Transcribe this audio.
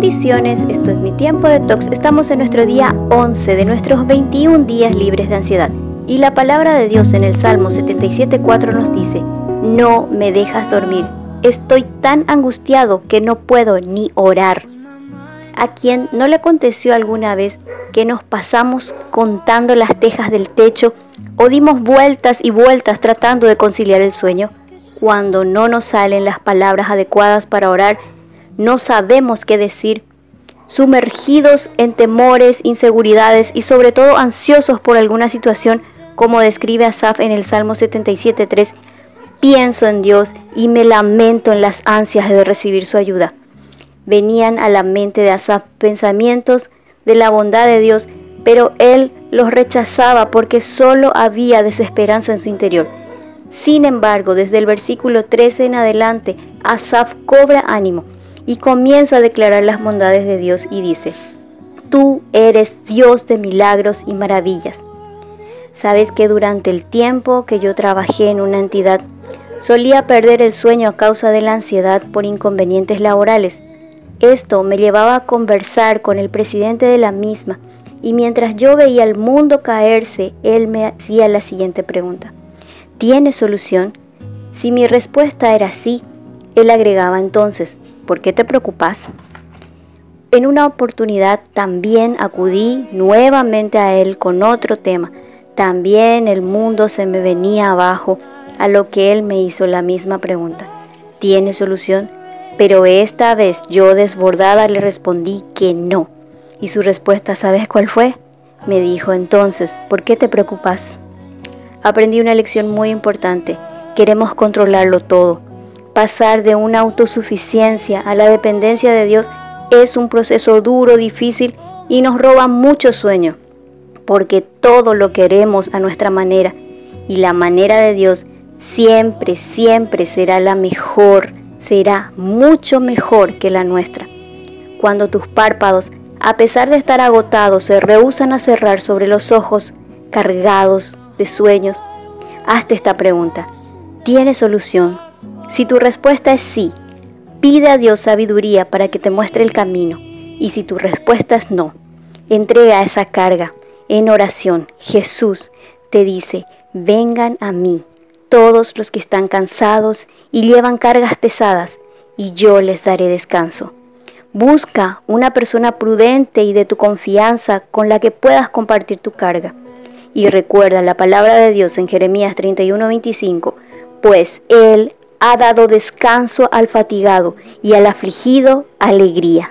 Bendiciones, esto es mi tiempo de tox. Estamos en nuestro día 11 de nuestros 21 días libres de ansiedad. Y la palabra de Dios en el Salmo 77.4 nos dice, no me dejas dormir. Estoy tan angustiado que no puedo ni orar. ¿A quien no le aconteció alguna vez que nos pasamos contando las tejas del techo o dimos vueltas y vueltas tratando de conciliar el sueño? Cuando no nos salen las palabras adecuadas para orar, no sabemos qué decir, sumergidos en temores, inseguridades y sobre todo ansiosos por alguna situación, como describe Asaf en el Salmo 77.3, pienso en Dios y me lamento en las ansias de recibir su ayuda. Venían a la mente de Asaf pensamientos de la bondad de Dios, pero él los rechazaba porque solo había desesperanza en su interior. Sin embargo, desde el versículo 13 en adelante, Asaf cobra ánimo y comienza a declarar las bondades de Dios y dice, Tú eres Dios de milagros y maravillas. Sabes que durante el tiempo que yo trabajé en una entidad, solía perder el sueño a causa de la ansiedad por inconvenientes laborales. Esto me llevaba a conversar con el presidente de la misma y mientras yo veía el mundo caerse, él me hacía la siguiente pregunta. ¿Tiene solución? Si mi respuesta era sí, él agregaba entonces, ¿por qué te preocupas? En una oportunidad también acudí nuevamente a él con otro tema. También el mundo se me venía abajo, a lo que él me hizo la misma pregunta. ¿Tiene solución? Pero esta vez yo desbordada le respondí que no. Y su respuesta, ¿sabes cuál fue? Me dijo entonces, ¿por qué te preocupas? aprendí una lección muy importante. Queremos controlarlo todo. Pasar de una autosuficiencia a la dependencia de Dios es un proceso duro, difícil y nos roba mucho sueño, porque todo lo queremos a nuestra manera y la manera de Dios siempre, siempre será la mejor, será mucho mejor que la nuestra. Cuando tus párpados, a pesar de estar agotados, se rehusan a cerrar sobre los ojos cargados de sueños, hazte esta pregunta. ¿Tiene solución? Si tu respuesta es sí, pide a Dios sabiduría para que te muestre el camino. Y si tu respuesta es no, entrega esa carga en oración. Jesús te dice, vengan a mí todos los que están cansados y llevan cargas pesadas, y yo les daré descanso. Busca una persona prudente y de tu confianza con la que puedas compartir tu carga. Y recuerda la palabra de Dios en Jeremías 31:25, pues Él ha dado descanso al fatigado y al afligido alegría.